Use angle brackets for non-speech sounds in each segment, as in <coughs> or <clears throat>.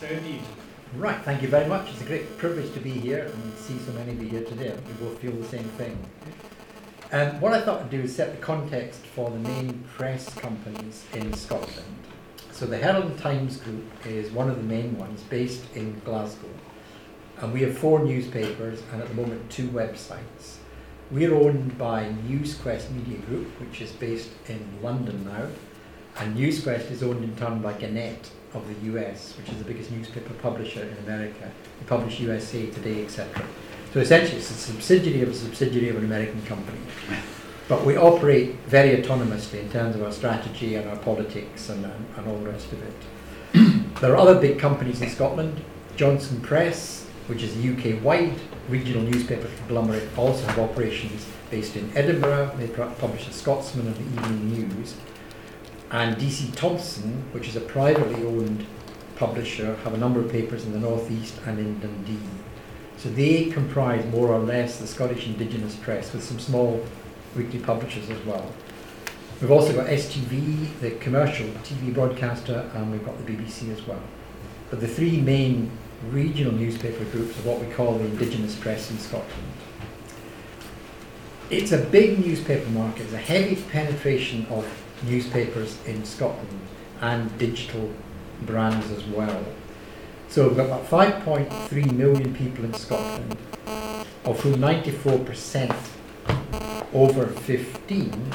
So indeed. Right, thank you very much. It's a great privilege to be here and see so many of you here today. We both feel the same thing. Um, what I thought I'd do is set the context for the main press companies in Scotland. So the Herald and Times Group is one of the main ones based in Glasgow. And we have four newspapers and at the moment two websites. We're owned by NewsQuest Media Group, which is based in London now. And NewsQuest is owned in turn by Gannett of the US, which is the biggest newspaper publisher in America. They publish USA Today, etc. So essentially, it's a subsidiary of a subsidiary of an American company. But we operate very autonomously in terms of our strategy and our politics and, and, and all the rest of it. <clears throat> there are other big companies in Scotland. Johnston Press, which is a UK wide regional newspaper conglomerate, also have operations based in Edinburgh. They publish the Scotsman and the Evening News. And DC Thomson, which is a privately owned publisher, have a number of papers in the northeast and in Dundee. So they comprise more or less the Scottish indigenous press with some small weekly publishers as well. We've also got STV, the commercial TV broadcaster, and we've got the BBC as well. But the three main regional newspaper groups are what we call the indigenous press in Scotland. It's a big newspaper market, there's a heavy penetration of newspapers in Scotland and digital brands as well. So we've got about 5.3 million people in Scotland, of whom 94% over 15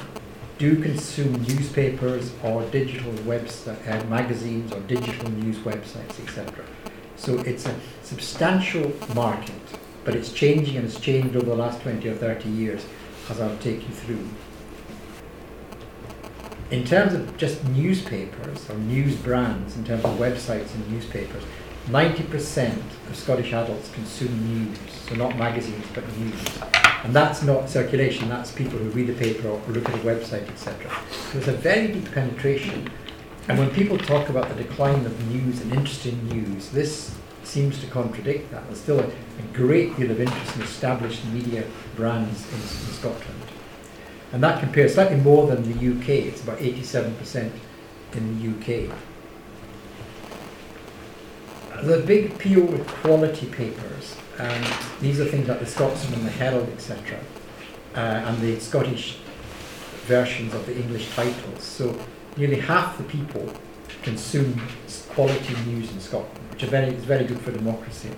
do consume newspapers or digital website, uh, magazines or digital news websites, etc. So it's a substantial market, but it's changing and it's changed over the last 20 or 30 years, as I'll take you through. In terms of just newspapers or news brands, in terms of websites and newspapers, 90% of Scottish adults consume news, so not magazines but news. And that's not circulation, that's people who read the paper or look at a website, etc. So there's a very deep penetration. And when people talk about the decline of news and interest in news, this seems to contradict that. There's still a, a great deal of interest in established media brands in, in Scotland. And that compares slightly more than the UK, it's about 87% in the UK. The big appeal with quality papers, um, these are things like the Scotsman, and the Herald, etc., uh, and the Scottish versions of the English titles. So nearly half the people consume quality news in Scotland, which very, is very good for democracy.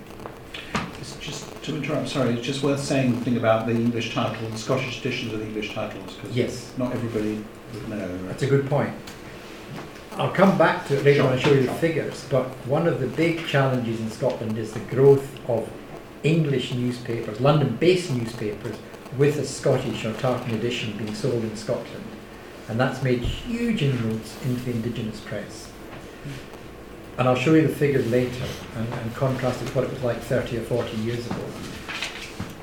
It's just to interrupt, sorry, it's just worth saying the thing about the English title, the Scottish editions of the English titles, because Yes, not everybody would know. Right? that's a good point. I'll come back to it later when I show you the figures, but one of the big challenges in Scotland is the growth of English newspapers, London-based newspapers, with a Scottish or Tartan edition being sold in Scotland. And that's made huge inroads into the indigenous press. And I'll show you the figures later and, and contrast with what it was like 30 or 40 years ago.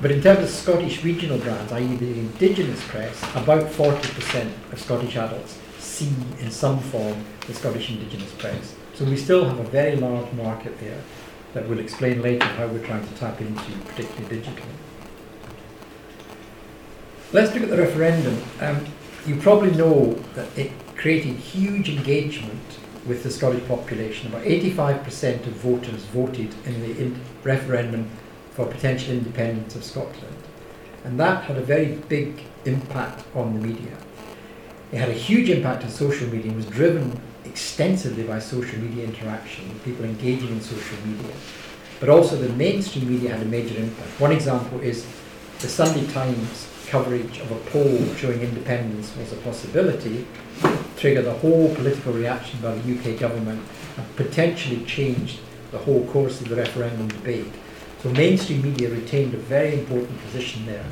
But in terms of Scottish regional brands, i.e. the indigenous press, about 40% of Scottish adults see in some form the Scottish indigenous press. So we still have a very large market there that we'll explain later how we're trying to tap into, particularly digitally. Let's look at the referendum. Um, you probably know that it created huge engagement with the Scottish population. About 85% of voters voted in the in referendum for potential independence of Scotland. And that had a very big impact on the media. It had a huge impact on social media and was driven extensively by social media interaction, people engaging in social media. But also the mainstream media had a major impact. One example is the Sunday Times coverage of a poll showing independence was a possibility triggered the whole political reaction by the UK government and potentially changed the whole course of the referendum debate. So mainstream media retained a very important position there.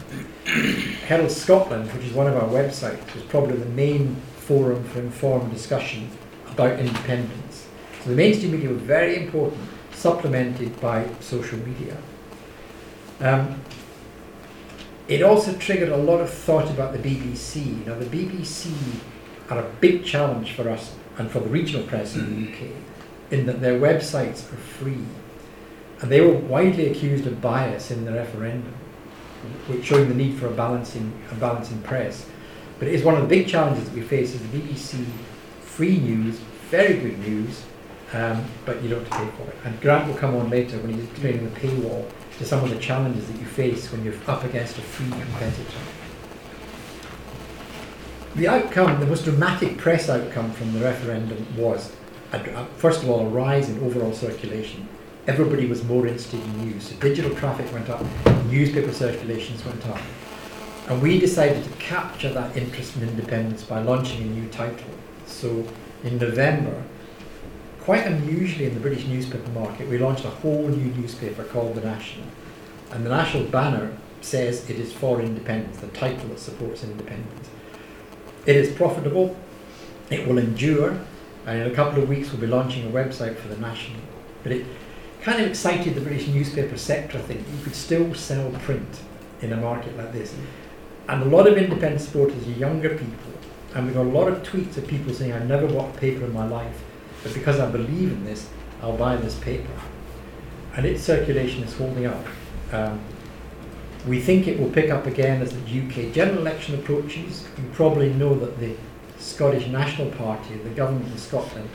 Herald Scotland, which is one of our websites, was probably the main forum for informed discussion about independence. So the mainstream media were very important, supplemented by social media. Um, it also triggered a lot of thought about the BBC. Now, the BBC are a big challenge for us and for the regional press in the UK, in that their websites are free. And they were widely accused of bias in the referendum, which showing the need for a balancing, a balancing press. But it is one of the big challenges that we face is the BBC free news, very good news, um, but you don't have to pay for it. And Grant will come on later when he's explaining the paywall to some of the challenges that you face when you're up against a free competitor. The outcome, the most dramatic press outcome from the referendum was, a, a, uh, first of all, a rise in overall circulation. Everybody was more interested in news. So digital traffic went up, newspaper circulations went up. And we decided to capture that interest in independence by launching a new title. So in November, quite unusually in the British newspaper market, we launched a whole new newspaper called The National. And the National banner says it is for independence, the title that supports independence. It is profitable, it will endure, and in a couple of weeks we'll be launching a website for The National. But it kind of excited the British newspaper sector, I think. You could still sell print in a market like this. And a lot of independent supporters are younger people. And we've got a lot of tweets of people saying, I've never bought a paper in my life, but because I believe in this, I'll buy this paper. And its circulation is holding up. Um, we think it will pick up again as the UK general election approaches. You probably know that the Scottish National Party, the government in Scotland,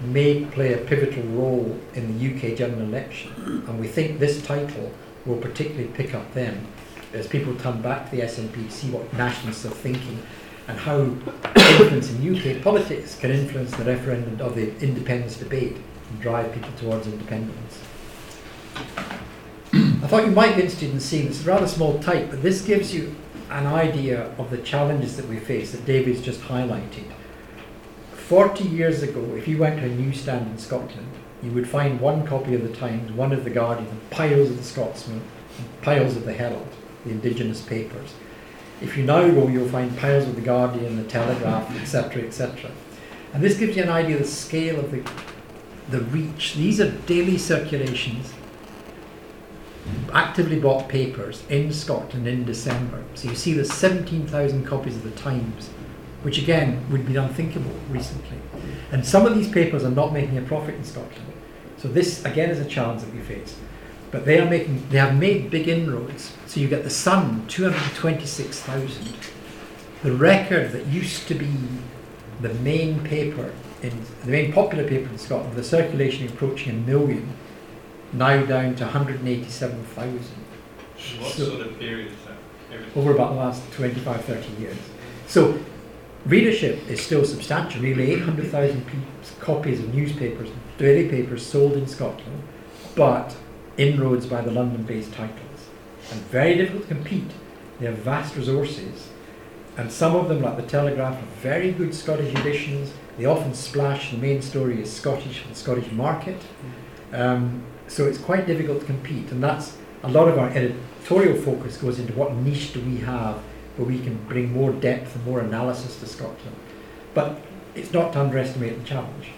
may play a pivotal role in the UK general election. And we think this title will particularly pick up then as people turn back to the SNP, see what nationalists are thinking, and how influence in UK politics can influence the referendum of the independence debate and drive people towards independence. I thought you might be interested in seeing this. rather small type, but this gives you an idea of the challenges that we face that David's just highlighted. 40 years ago, if you went to a newsstand in Scotland, you would find one copy of the Times, one of the Guardian, piles of the Scotsman, and piles of the Herald the indigenous papers. If you now go, you'll find piles of the Guardian, the Telegraph, etc., etc. And this gives you an idea of the scale of the, the reach. These are daily circulations, actively bought papers in Scotland in December. So you see the 17,000 copies of the Times, which again would be unthinkable recently. And some of these papers are not making a profit in Scotland. So this again is a challenge that we face. But they are making, they have made big inroads. So you get the Sun, 226,000. The record that used to be the main paper, in the main popular paper in Scotland, the circulation approaching a million, now down to 187,000. What so sort of period is that? Over about the last 25, 30 years. So readership is still substantial. Nearly 800,000 copies of newspapers, daily papers sold in Scotland, but inroads by the London based titles. And very difficult to compete. They have vast resources. And some of them, like the Telegraph, have very good Scottish editions. They often splash, the main story is Scottish for the Scottish market. Um, so it's quite difficult to compete. And that's a lot of our editorial focus goes into what niche do we have where we can bring more depth and more analysis to Scotland. But it's not to underestimate the challenge.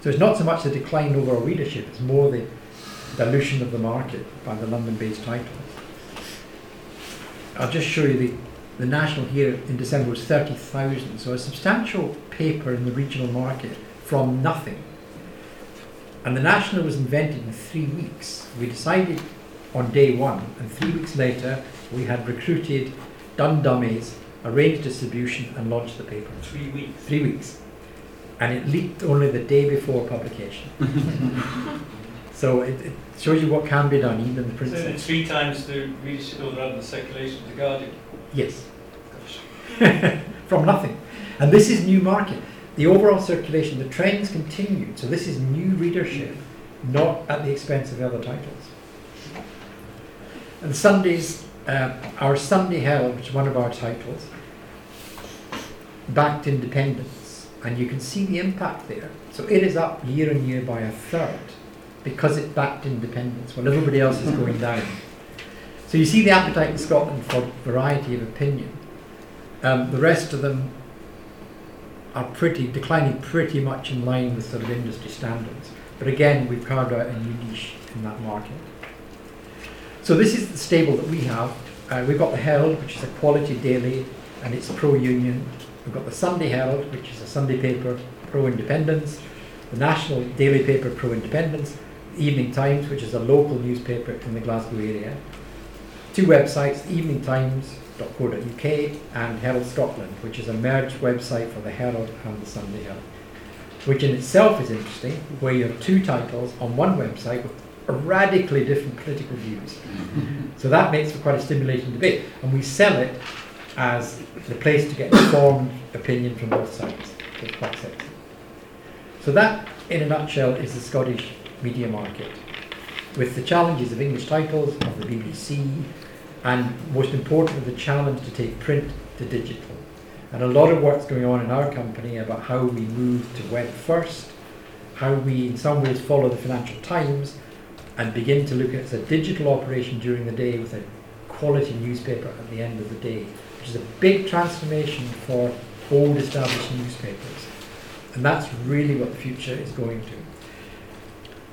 So it's not so much the decline over our readership, it's more the dilution of the market by the London-based titles. I'll just show you the, the national here in December was 30,000, so a substantial paper in the regional market from nothing. And the national was invented in three weeks. We decided on day one, and three weeks later, we had recruited, done dummies, arranged distribution, and launched the paper. Three weeks. Three weeks. And it leaked only the day before publication. <laughs> So it, it, shows you what can be done, even in the print. So it's three times the readership or rather the circulation of the Guardian. Yes. <laughs> From nothing, and this is new market. The overall circulation, the trends continued. So this is new readership, not at the expense of the other titles. And Sundays, uh, our Sunday Herald, which is one of our titles, backed independence, and you can see the impact there. So it is up year on year by a third because it backed independence while everybody else is going down. So you see the appetite in Scotland for variety of opinion. Um, the rest of them are pretty declining pretty much in line with sort of industry standards. But again, we've carved out a new niche in that market. So this is the stable that we have. Uh, we've got the Herald, which is a quality daily, and it's pro-union. We've got the Sunday Herald, which is a Sunday paper pro-independence. The National Daily Paper pro-independence, Evening Times, which is a local newspaper in the Glasgow area. Two websites, eveningtimes.co.uk and Herald Scotland, which is a merged website for the Herald and the Sunday Herald. which in itself is interesting, where you have two titles on one website with radically different political views. Mm-hmm. so that makes for quite a stimulating debate, and we sell it as the place to get informed opinion from both sides. It's quite sexy. So that, in a nutshell, is the Scottish media market, with the challenges of English titles, of the BBC, and most importantly, the challenge to take print to digital. And a lot of work's going on in our company about how we move to web first, how we in some ways follow the Financial Times and begin to look at as a digital operation during the day with a quality newspaper at the end of the day, which is a big transformation for old established newspapers. And that's really what the future is going to.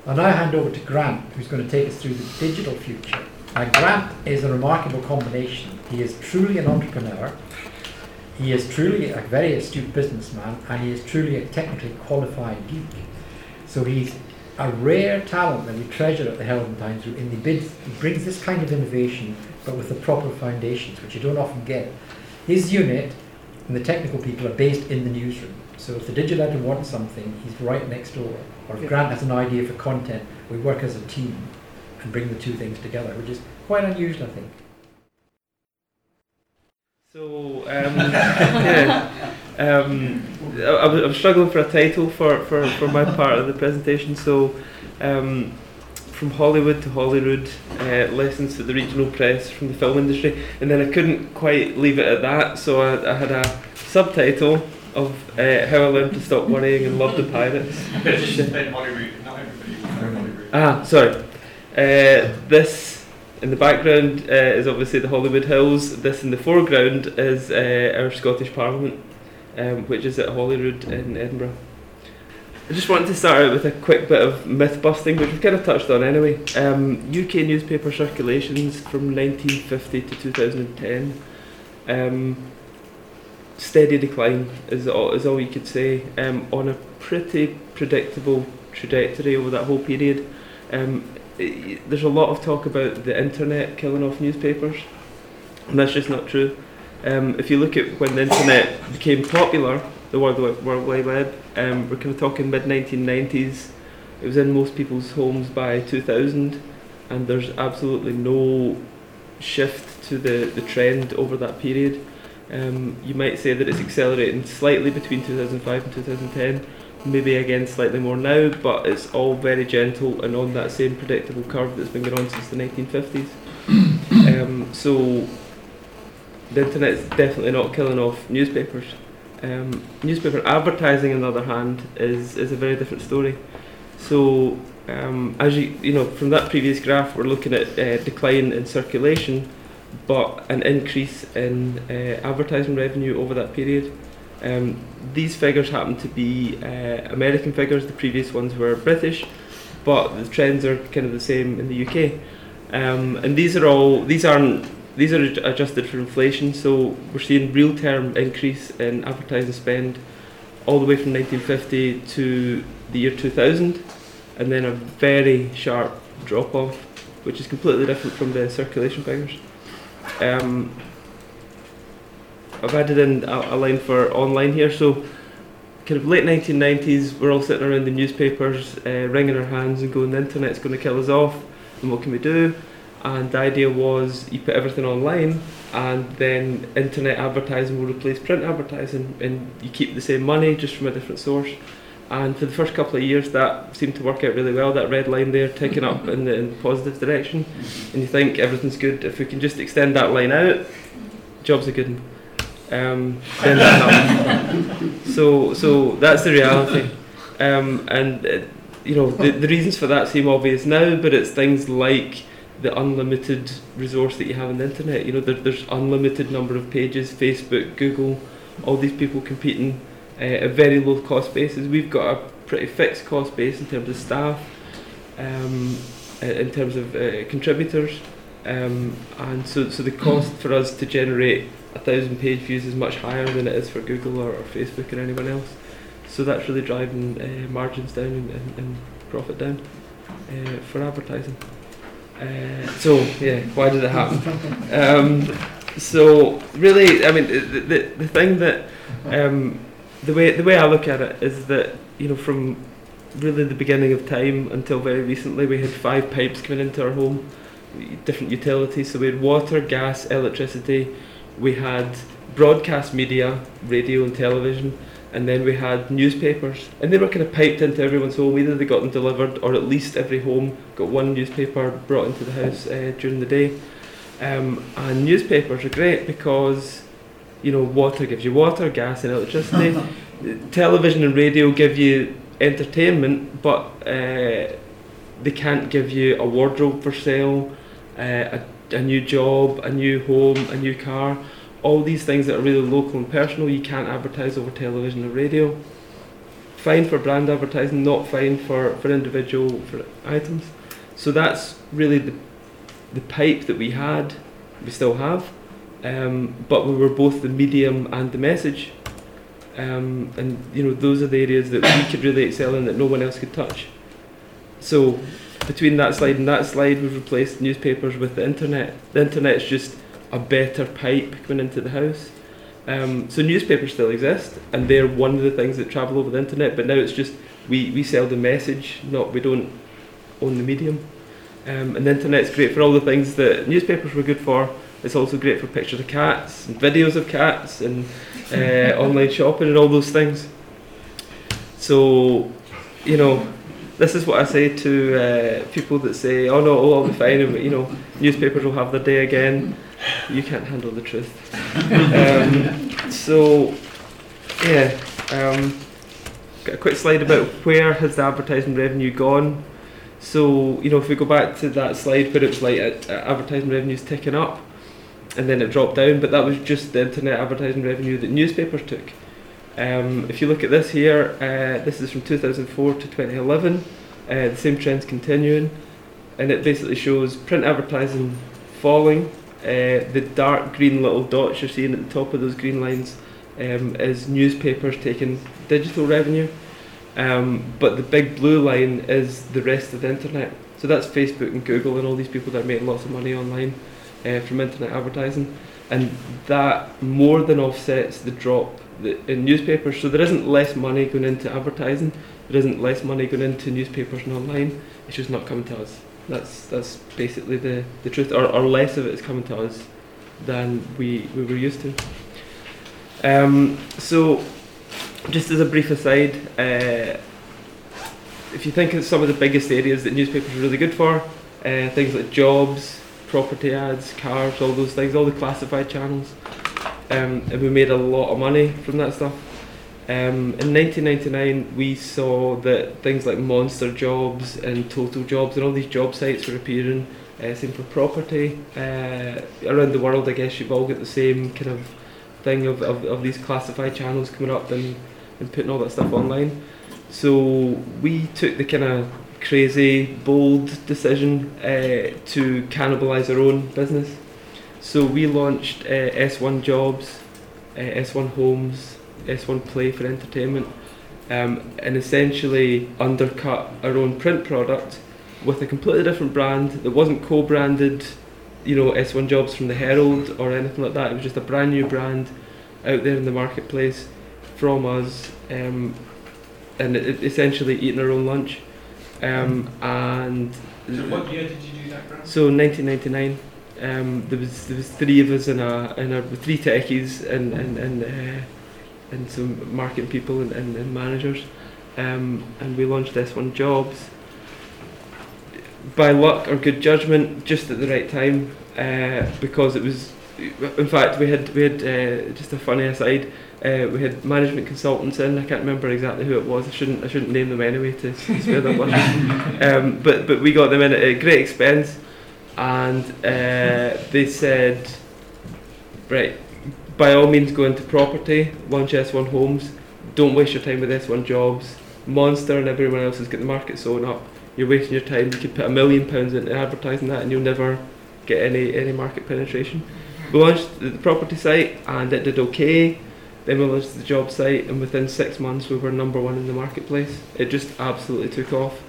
I'll now hand over to Grant, who's going to take us through the digital future. And Grant is a remarkable combination. He is truly an entrepreneur he is truly a very astute businessman and he is truly a technically qualified geek. So he's a rare talent that we treasure at the Herald Times Group in the. He brings this kind of innovation but with the proper foundations, which you don't often get. His unit and the technical people are based in the newsroom. So if the digital editor wants something, he's right next door. Or if. Grant has an idea for content, we work as a team and bring the two things together, which is quite unusual, I think. So, um, <laughs> yeah, um, I, am struggling for a title for, for, for my part of the presentation. So, um, from Hollywood to Holyrood, uh, lessons to the regional press from the film industry, and then I couldn't quite leave it at that. So I, I had a subtitle of uh, how I learned to stop worrying and love the pirates. <laughs> ah, sorry. Uh, this in the background uh, is obviously the Hollywood Hills. This in the foreground is uh, our Scottish Parliament, um, which is at Holyrood in Edinburgh. I just wanted to start out with a quick bit of myth busting, which we've kind of touched on anyway. Um, UK newspaper circulations from 1950 to 2010. Um, steady decline is all, is all you could say um, on a pretty predictable trajectory over that whole period. Um, there's a lot of talk about the internet killing off newspapers, and that's just not true. Um, if you look at when the internet became popular, the World, World Wide Web, um, we're kind of talking mid 1990s. It was in most people's homes by 2000, and there's absolutely no shift to the, the trend over that period. Um, you might say that it's accelerating slightly between 2005 and 2010, maybe again slightly more now, but it's all very gentle and on that same predictable curve that's been going on since the 1950s. <coughs> um, so the internet is definitely not killing off newspapers. Um, newspaper advertising, on the other hand, is, is a very different story. So um, as you you know from that previous graph, we're looking at uh, decline in circulation, but an increase in uh, advertising revenue over that period. Um, these figures happen to be uh, American figures, the previous ones were British, but the trends are kind of the same in the UK. Um, and these are all these aren't these are adjusted for inflation, so we're seeing real term increase in advertising spend all the way from 1950 to the year 2000, and then a very sharp drop off, which is completely different from the circulation figures. Um, I've added in a, a, line for online here. So, kind of late 1990s, we're all sitting around the newspapers, uh, wringing our hands and going, the internet's going to kill us off, and what can we do? And the idea was you put everything online, and then internet advertising will replace print advertising, and you keep the same money just from a different source. And for the first couple of years, that seemed to work out really well. That red line there, ticking up in the, in the positive direction, and you think everything's good. If we can just extend that line out, jobs are good. Um, then that so, so that's the reality. Um, and uh, you know the, the reasons for that seem obvious now, but it's things like the unlimited resource that you have on the internet. You know, there, there's unlimited number of pages, Facebook, Google, all these people competing uh, at very low cost bases. We've got a pretty fixed cost base in terms of staff, um, in terms of uh, contributors, um, and so so the cost for us to generate a thousand page views is much higher than it is for Google or, or Facebook or anyone else. So that's really driving uh, margins down and, and, and profit down uh, for advertising. Uh, so yeah, why did it happen? Um, so really, I mean, the, the, the thing that um, the way the way I look at it is that you know from really the beginning of time until very recently, we had five pipes coming into our home, different utilities. So we had water, gas, electricity. We had broadcast media, radio and television, and then we had newspapers. And they were kind of piped into everyone's home. Either they got them delivered, or at least every home got one newspaper brought into the house uh, during the day. Um, and newspapers are great because you know water gives you water, gas and electricity. <laughs> Television and radio give you entertainment, but uh, they can't give you a wardrobe for sale, uh, a, a new job, a new home, a new car. All these things that are really local and personal, you can't advertise over television or radio. Fine for brand advertising, not fine for, for individual for items. So that's really the, the pipe that we had, we still have, um, but we were both the medium and the message. Um, and you know those are the areas that we could really excel in that no one else could touch. So between that slide and that slide, we've replaced newspapers with the internet. The internet is just a better pipe coming into the house. Um, so newspapers still exist, and they're one of the things that travel over the internet. But now it's just we, we sell the message, not we don't own the medium. Um, and the internet's great for all the things that newspapers were good for. It's also great for pictures of cats and videos of cats and uh, <laughs> online shopping and all those things. So, you know, this is what I say to uh, people that say, "Oh no, oh, I'll be fine," and you know, newspapers will have their day again. You can't handle the truth. <laughs> um, so, yeah, um, got a quick slide about where has the advertising revenue gone. So, you know, if we go back to that slide where it was like uh, advertising revenues ticking up, and then it dropped down, but that was just the internet advertising revenue that newspapers took. Um, if you look at this here, uh, this is from 2004 to 2011. Uh, the same trend's continuing, and it basically shows print advertising falling. Uh, the dark green little dots you're seeing at the top of those green lines um, is newspapers taking digital revenue, um, but the big blue line is the rest of the internet. So that's Facebook and Google and all these people that are making lots of money online uh, from internet advertising, and that more than offsets the drop that in newspapers. So there isn't less money going into advertising. There isn't less money going into newspapers and online. It's just not coming to us. That's that's basically the, the truth, or, or less of it is coming to us than we, we were used to. Um, so, just as a brief aside, uh, if you think of some of the biggest areas that newspapers are really good for, uh, things like jobs, property ads, cars, all those things, all the classified channels. Um, and we made a lot of money from that stuff. Um, in 1999, we saw that things like Monster Jobs and Total Jobs and all these job sites were appearing. Uh, same for property. Uh, around the world, I guess you've all got the same kind of thing of, of, of these classified channels coming up and, and putting all that stuff online. So we took the kind of crazy, bold decision uh, to cannibalise our own business. So we launched uh, S1 Jobs, uh, S1 Homes, S1 Play for entertainment, um, and essentially undercut our own print product with a completely different brand that wasn't co-branded, you know, S1 Jobs from the Herald or anything like that. It was just a brand new brand out there in the marketplace from us, um, and it, it essentially eating our own lunch. Um, and So what year did you do that, Grant? so 1999, um, there was there was three of us in a in a three techies and and and, uh, and some marketing people and, and, and managers, um, and we launched S1 Jobs. By luck or good judgment, just at the right time, uh, because it was. In fact, we had we had uh, just a funny aside. Uh, we had management consultants in. I can't remember exactly who it was. I shouldn't I shouldn't name them anyway to spare their blushes. Um, <laughs> but but we got them in at a great expense and uh, they said, right, by all means go into property, one S1 Homes, don't waste your time with this, one Jobs. Monster and everyone else has got the market sewn up. You're wasting your time. You could put a million pounds into advertising that and you'll never get any, any market penetration. We launched the property site and it did okay. Then we launched the job site and within six months we were number one in the marketplace. It just absolutely took off.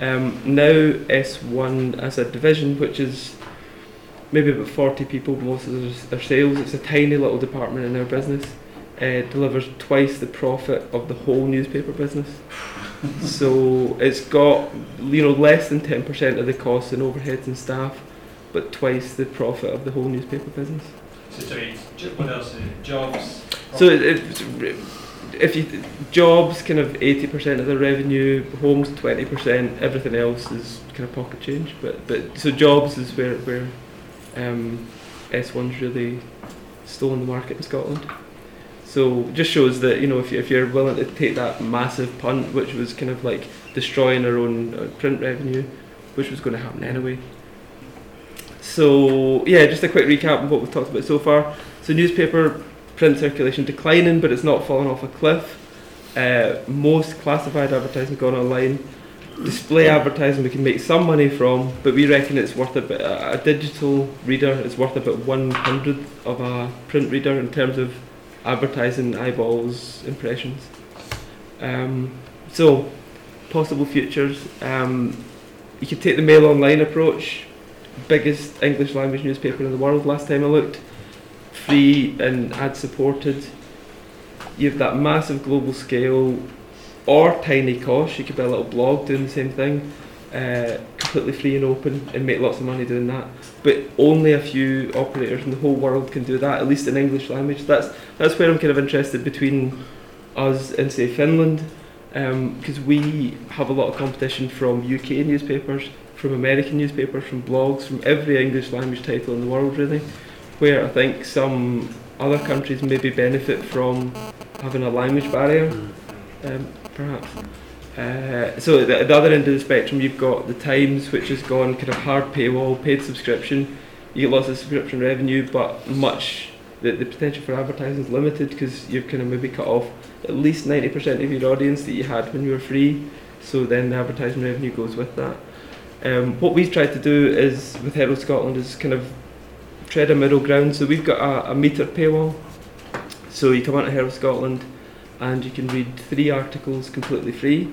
Um, now S1 as a division, which is maybe about 40 people, most of their, sales, it's a tiny little department in our business. uh, delivers twice the profit of the whole newspaper business. <laughs> so it's got you know less than ten percent of the costs and overheads and staff, but twice the profit of the whole newspaper business. So sorry, what else? Jobs. So it, it's if you jobs kind of eighty percent of the revenue, homes twenty percent, everything else is kind of pocket change. But but so jobs is where where um, S one's really stolen the market in Scotland. So just shows that you know if you, if you're willing to take that massive punt, which was kind of like destroying our own uh, print revenue, which was going to happen anyway. So yeah, just a quick recap of what we've talked about so far. So newspaper print circulation declining, but it's not falling off a cliff. Uh, most classified advertising gone online. Display advertising we can make some money from, but we reckon it's worth a digital reader is worth about one hundredth of a print reader in terms of advertising eyeballs impressions. Um, so possible futures. Um, you could take the mail online approach. Biggest English language newspaper in the world. Last time I looked free and ad supported. You have that massive global scale or tiny cost. You could be a little blog doing the same thing, uh, completely free and open, and make lots of money doing that. But only a few operators in the whole world can do that, at least in English language. That's that's where I'm kind of interested between us and say Finland, because we have a lot of competition from UK newspapers, from American newspapers, from blogs, from every English language title in the world really where I think some other countries maybe benefit from having a language barrier, um, perhaps. Uh, so at the, at the other end of the spectrum, you've got the Times, which has gone kind of hard paywall, paid subscription. You get lots of subscription revenue, but much the, the potential for advertising is limited because you've kind of maybe cut off at least ninety percent of your audience that you had when you were free. So then the advertising revenue goes with that. Um, what we've tried to do is with Herald Scotland is kind of tread a middle ground. So we've got a, a meter paywall. So you come onto Herald Scotland and you can read three articles completely free.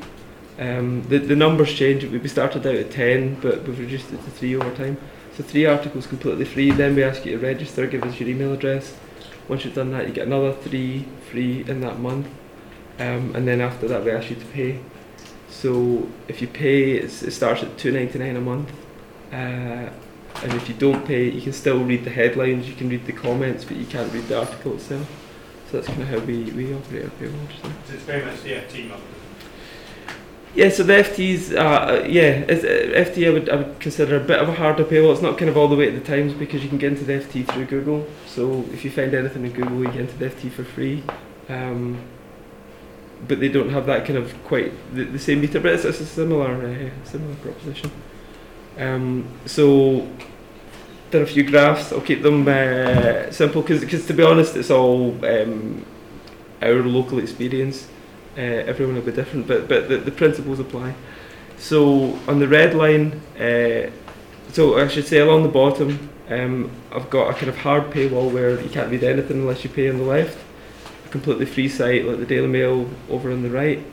Um, the, the numbers change. We started out at 10, but we've reduced it to three over time. So three articles completely free. Then we ask you to register, give us your email address. Once you've done that, you get another three free in that month. Um, and then after that, we ask you to pay. So if you pay, it starts at two ninety nine a month. Uh, and if you don't pay, you can still read the headlines, you can read the comments, but you can't read the article itself. So that's kind of how we, we operate our paywall. just. So it's very much the FT model. Yeah, so the FT's, uh, yeah, it's, uh, FT I would, I would consider a bit of a harder paywall. It's not kind of all the way at the Times because you can get into the FT through Google. So if you find anything in Google, you get into the FT for free. Um, but they don't have that kind of quite the, the same meter, but it's, it's a similar, uh, similar proposition. Um, so done a few graphs. I'll keep them uh, simple because to be honest, it's all um, our local experience. Uh, everyone will be different, but but the, the principles apply. So on the red line, uh, so I should say along the bottom, um, I've got a kind of hard paywall where you can't read anything unless you pay on the left. A completely free site like the Daily Mail over on the right,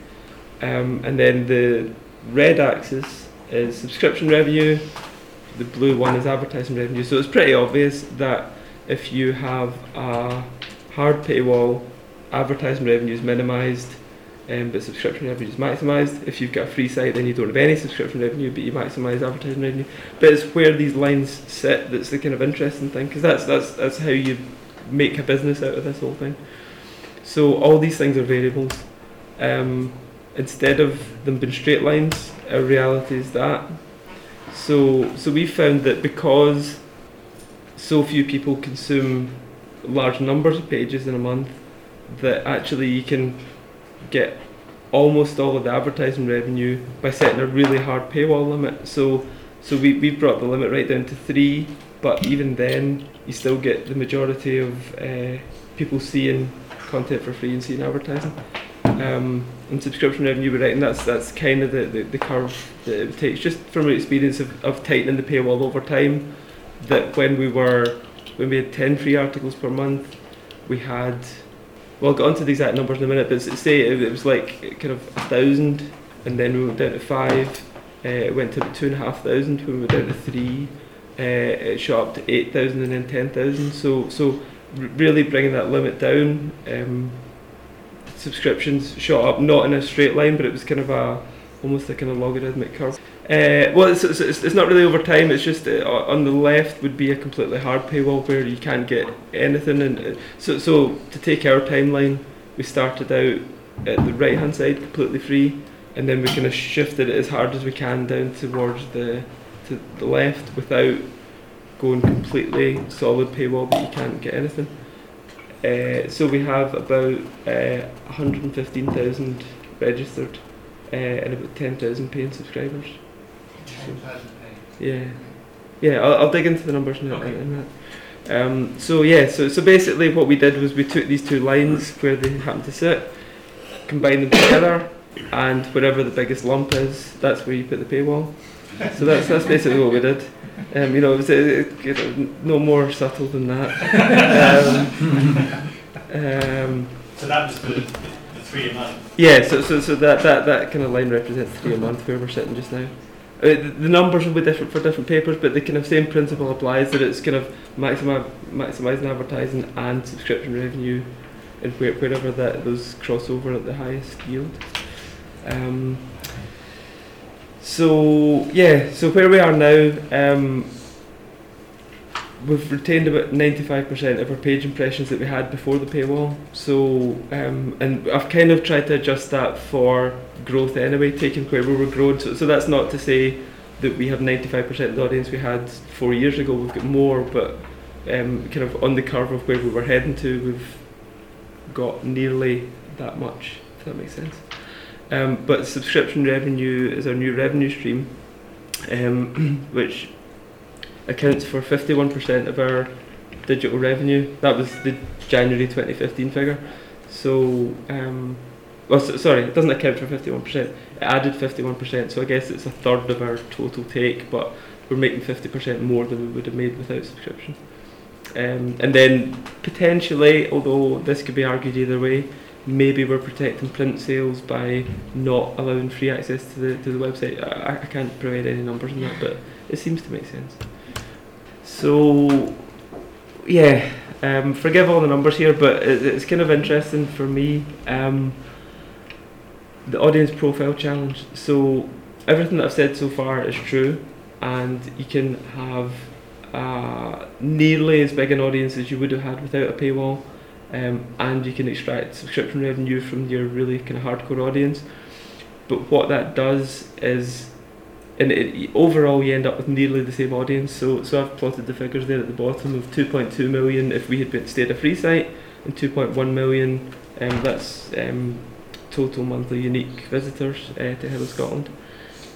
um, and then the red axis is subscription revenue. The blue one is advertising revenue. So it's pretty obvious that if you have a hard paywall, advertising revenue is minimised, um, but subscription revenue is maximised. If you've got a free site, then you don't have any subscription revenue, but you maximise advertising revenue. But it's where these lines sit that's the kind of interesting thing, because that's that's that's how you make a business out of this whole thing. So all these things are variables. Um, instead of them being straight lines, our reality is that. So so we found that because so few people consume large numbers of pages in a month, that actually you can get almost all of the advertising revenue by setting a really hard paywall limit. So so we we brought the limit right down to three, but even then you still get the majority of uh, people seeing content for free and seeing advertising. Um, and subscription revenue, we're right, and that's that's kind of the, the, the curve that it takes. Just from our experience of, of tightening the paywall over time, that when we were when we had ten free articles per month, we had well, I'll get onto the exact numbers in a minute, but say it, it was like kind of a thousand, and then we went down to five. Uh, went to two and a half thousand when we went down to three. Uh, it shot up to eight thousand and then ten thousand. So so really bringing that limit down. Um, subscriptions shot up, not in a straight line, but it was kind of a almost a kind of logarithmic curve. Uh, well, it's, it's, it's not really over time. It's just uh, on the left would be a completely hard paywall where you can't get anything. And uh, so, so to take our timeline, we started out at the right hand side completely free, and then we kind of shifted it as hard as we can down towards the to the left without going completely solid paywall, but you can't get anything. Uh, so we have about uh, 115,000 registered uh, and about 10,000 paying subscribers. Yeah, yeah. I'll, I'll dig into the numbers in, Okay. in that. Um, so yeah, so so basically what we did was we took these two lines where they happen to sit, combined them together, and wherever the biggest lump is, that's where you put the paywall. So that's that's basically what we did. Um, you know, it was you know, no more subtle than that. Um, um, So that was the, the three a month. yeah, so, so, so that, that, that kind of line represents three a <laughs> month where we're sitting just now. Uh, the, the numbers will be different for different papers, but the kind of same principle applies that it's kind of maximi- maximising advertising and subscription revenue and where, wherever that those cross over at the highest yield. Um, so yeah, so where we are now, um, we've retained about ninety-five percent of our page impressions that we had before the paywall. So um, and I've kind of tried to adjust that for growth anyway, taking where we were growing. So, so that's not to say that we have ninety-five percent of the audience we had four years ago. We've got more, but um, kind of on the curve of where we were heading to, we've got nearly that much. If that makes sense. Um, but subscription revenue is our new revenue stream, um, <clears throat> which accounts for 51% of our digital revenue. That was the January 2015 figure. So, um, well, so, sorry, it doesn't account for 51%. It added 51%, so I guess it's a third of our total take, but we're making 50% more than we would have made without subscription. Um, and then potentially, although this could be argued either way, maybe we're protecting print sales by not allowing free access to the to the website. I, I can't provide any numbers on that, but it seems to make sense. So, yeah, um, forgive all the numbers here, but it, it's kind of interesting for me. Um, the audience profile challenge. So everything that I've said so far is true, and you can have uh, nearly as big an audience as you would have had without a paywall, um, and you can extract subscription revenue from your really kind of hardcore audience. But what that does is, and it, overall, you end up with nearly the same audience. So, so I've plotted the figures there at the bottom of 2.2 million if we had been stayed a free site, and 2.1 million. Um, that's um, total monthly unique visitors uh, to Herald Scotland.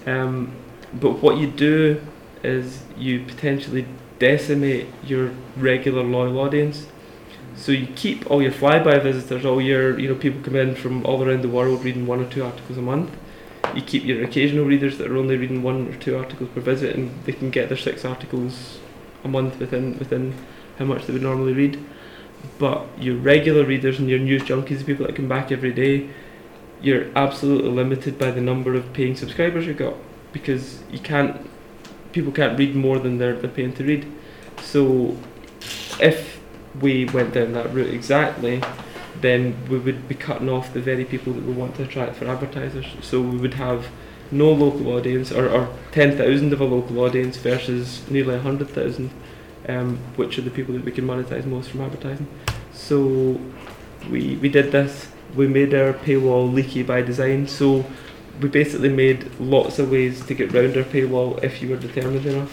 Um, but what you do is you potentially decimate your regular loyal audience. So you keep all your flyby visitors, all your you know people come in from all around the world reading one or two articles a month. You keep your occasional readers that are only reading one or two articles per visit, and they can get their six articles a month within within how much they would normally read. But your regular readers and your news junkies, the people that come back every day, you're absolutely limited by the number of paying subscribers you've got because you can't people can't read more than they're, they're paying to read so if we went down that route exactly then we would be cutting off the very people that we want to attract for advertisers. So we would have no local audience or, or 10,000 of a local audience versus nearly 100,000 um, which are the people that we can monetize most from advertising. So we, we did this. We made our paywall leaky by design. So we basically made lots of ways to get round our paywall if you were determined enough.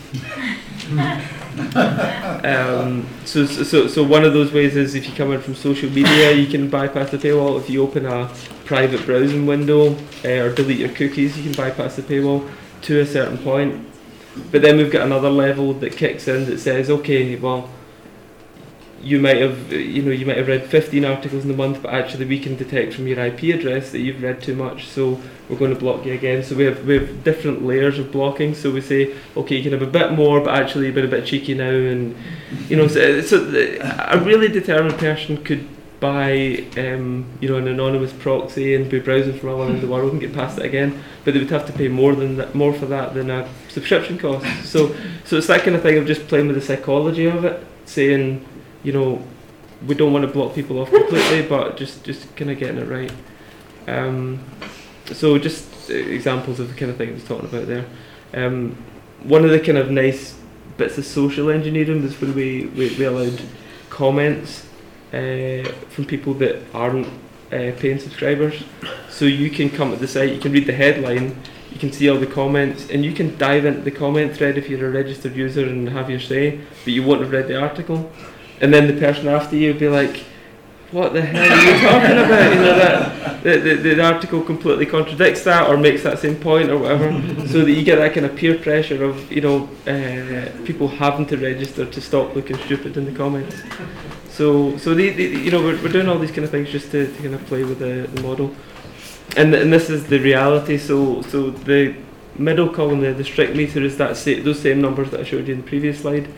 um, so, so, so, one of those ways is if you come in from social media, you can bypass the paywall. If you open a private browsing window uh, or delete your cookies, you can bypass the paywall to a certain point. But then we've got another level that kicks in that says, okay, well, you might have you know you might have read 15 articles in a month but actually we can detect from your IP address that you've read too much so we're going to block you again. So we have we have different layers of blocking. So we say okay you can have a bit more but actually you've been a bit cheeky now and you know so, so a really determined person could buy um, you know an anonymous proxy and be browsing from all around the world and get past it again but they would have to pay more than that more for that than a subscription cost. So so it's that kind of thing of just playing with the psychology of it saying you know, we don't want to block people off completely, but just just kind of getting it right. Um, so just uh, examples of the kind of thing I was talking about there. Um, one of the kind of nice bits of social engineering was when we, we, we allowed comments uh, from people that aren't uh, paying subscribers. So you can come to the site, you can read the headline, you can see all the comments, and you can dive into the comment thread if you're a registered user and have your say, but you won't have read the article. And then the person after you would be like, what the hell are you talking about? You know that the, the, the article completely contradicts that or makes that same point or whatever, so that you get that kind of peer pressure of you know uh, people having to register to stop looking stupid in the comments. So so the, the you know we're, we're doing all these kind of things just to, to kind of play with the, the model, and and this is the reality. So so the middle column there, the strict meter is that sa- those same numbers that I showed you in the previous slide.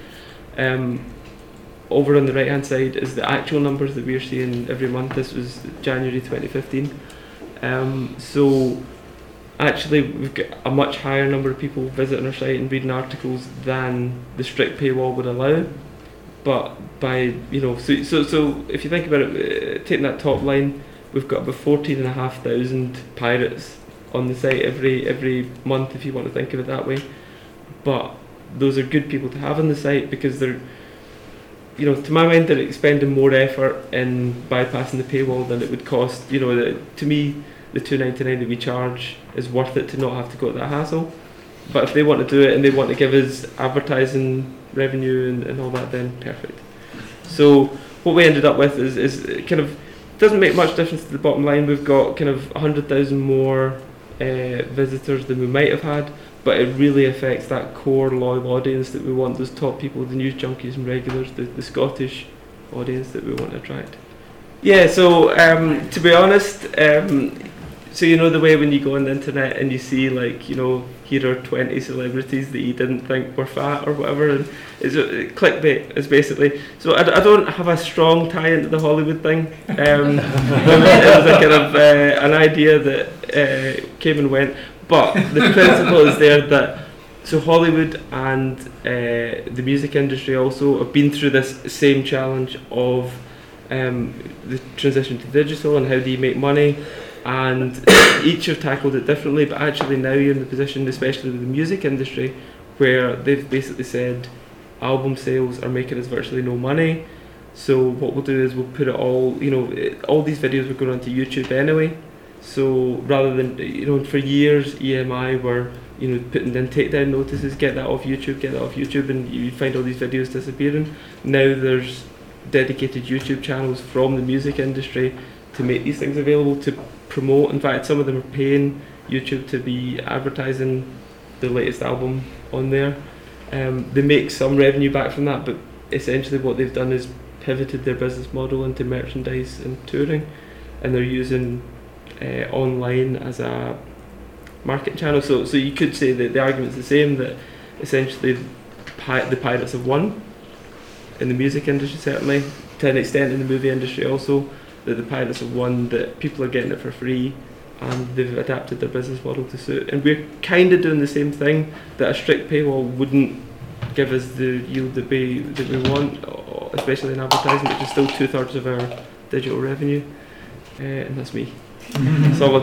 Um, over on the right hand side is the actual numbers that we're seeing every month. This was January 2015. Um, so actually, we've got a much higher number of people visiting our site and reading articles than the strict paywall would allow. But by you know, so so, so if you think about it, uh, taking that top line, we've got about 14,500 pirates on the site every every month, if you want to think of it that way. But those are good people to have on the site because they're you know, to my mind, they're expending more effort in bypassing the paywall than it would cost. You know, the, to me, the two ninety nine that we charge is worth it to not have to go to that hassle. But if they want to do it and they want to give us advertising revenue and, and all that, then perfect. So what we ended up with is, is kind of doesn't make much difference to the bottom line. We've got kind of hundred thousand more uh, visitors than we might have had, but it really affects that core loyal audience that we want, those top people, the news junkies and regulars, the, the Scottish audience that we want to attract. Yeah, so um, to be honest, um, so you know the way when you go on the internet and you see like, you know, here are 20 celebrities that you didn't think were fat or whatever, and it's uh, clickbait is basically. So I, don't have a strong tie into the Hollywood thing. Um, <laughs> it was a kind of uh, an idea that uh, came and went. But the <laughs> principle is there that so Hollywood and uh, the music industry also have been through this same challenge of um, the transition to digital and how do you make money, and <coughs> each have tackled it differently. But actually now you're in the position, especially with the music industry, where they've basically said album sales are making us virtually no money. So what we'll do is we'll put it all, you know, it- all these videos were going onto YouTube anyway. So rather than you know, for years EMI were you know putting in takedown notices, get that off YouTube, get that off YouTube, and you find all these videos disappearing. Now there's dedicated YouTube channels from the music industry to make these things available to promote. In fact, some of them are paying YouTube to be advertising the latest album on there. Um, they make some revenue back from that, but essentially what they've done is pivoted their business model into merchandise and touring, and they're using uh, online as a market channel. So, so you could say that the argument's the same that essentially pi- the pirates have won in the music industry certainly to an extent in the movie industry also that the pirates have won that people are getting it for free and they've adapted their business model to suit. And we're kind of doing the same thing that a strict paywall wouldn't give us the yield that we that we want especially in advertising which is still two thirds of our digital revenue. Uh, and that's me that's all